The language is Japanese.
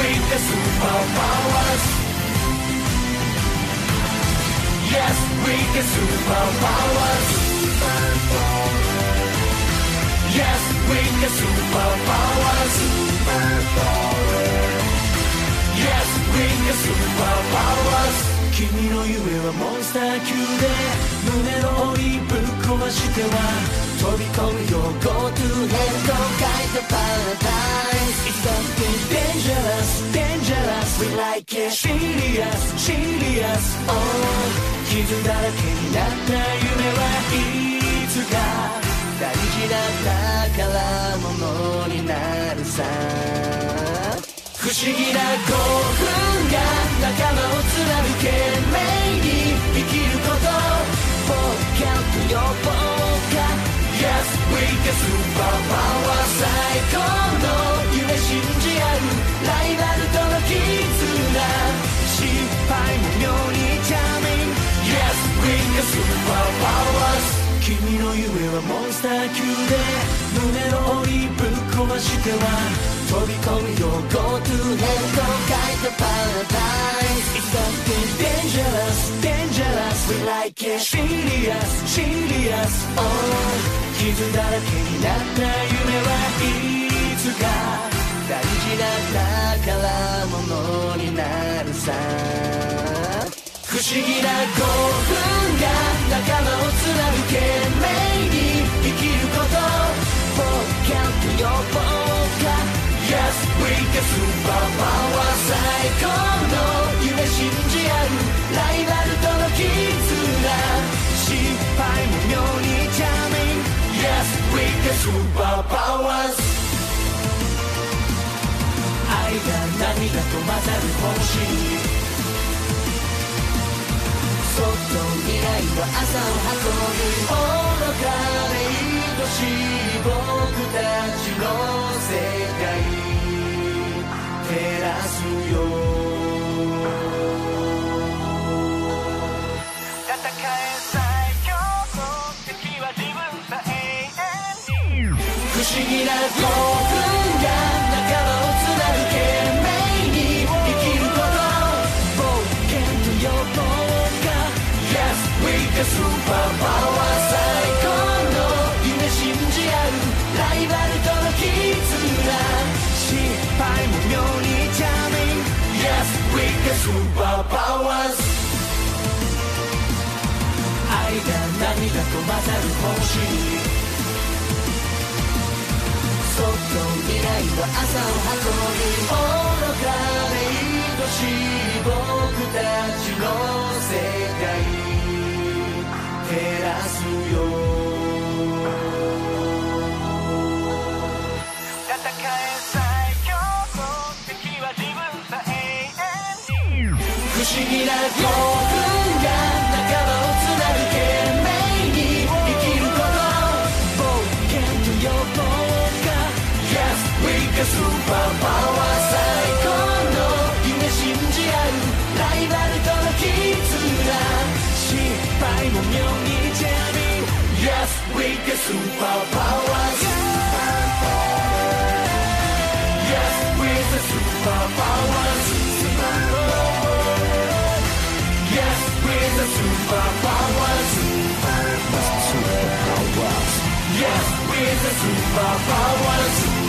with the superpowers Yes with the superpowers Yes with the superpowers Yes with the superpowers 君の夢はモンスター級で胸の檻ぶっ壊しては飛び込むよ Go to hell Yes, Oh 傷だらけになった夢はいつか大事な宝物になるさ。不思議な興奮が仲間を貫けのモンスター級で胸の檻ぶっ壊しては飛び込むよ Go to hell と書いた Paradise It's something dangerous dangerous We like it Serious serious Oh 傷だらけになった夢はいつか大事な宝物になるさ不思議な興奮スーパーパワー最高の夢信じある。ライバルとのキッズら。失敗も妙にチャーミング。アイダナにだと混ざる本心そっと未来は朝を運び不思議な ya superpowers. 愛が涙と混ざる星。そっと未来の朝を運び愚かでいとしい僕思議な興奮が仲間を貫け命に生きること冒険と予防が Yes, we can superpower 最高の夢信じ合うライバルとの絆。失敗も妙にチャー。ミ Yes, we can superpower can superpowers Yes,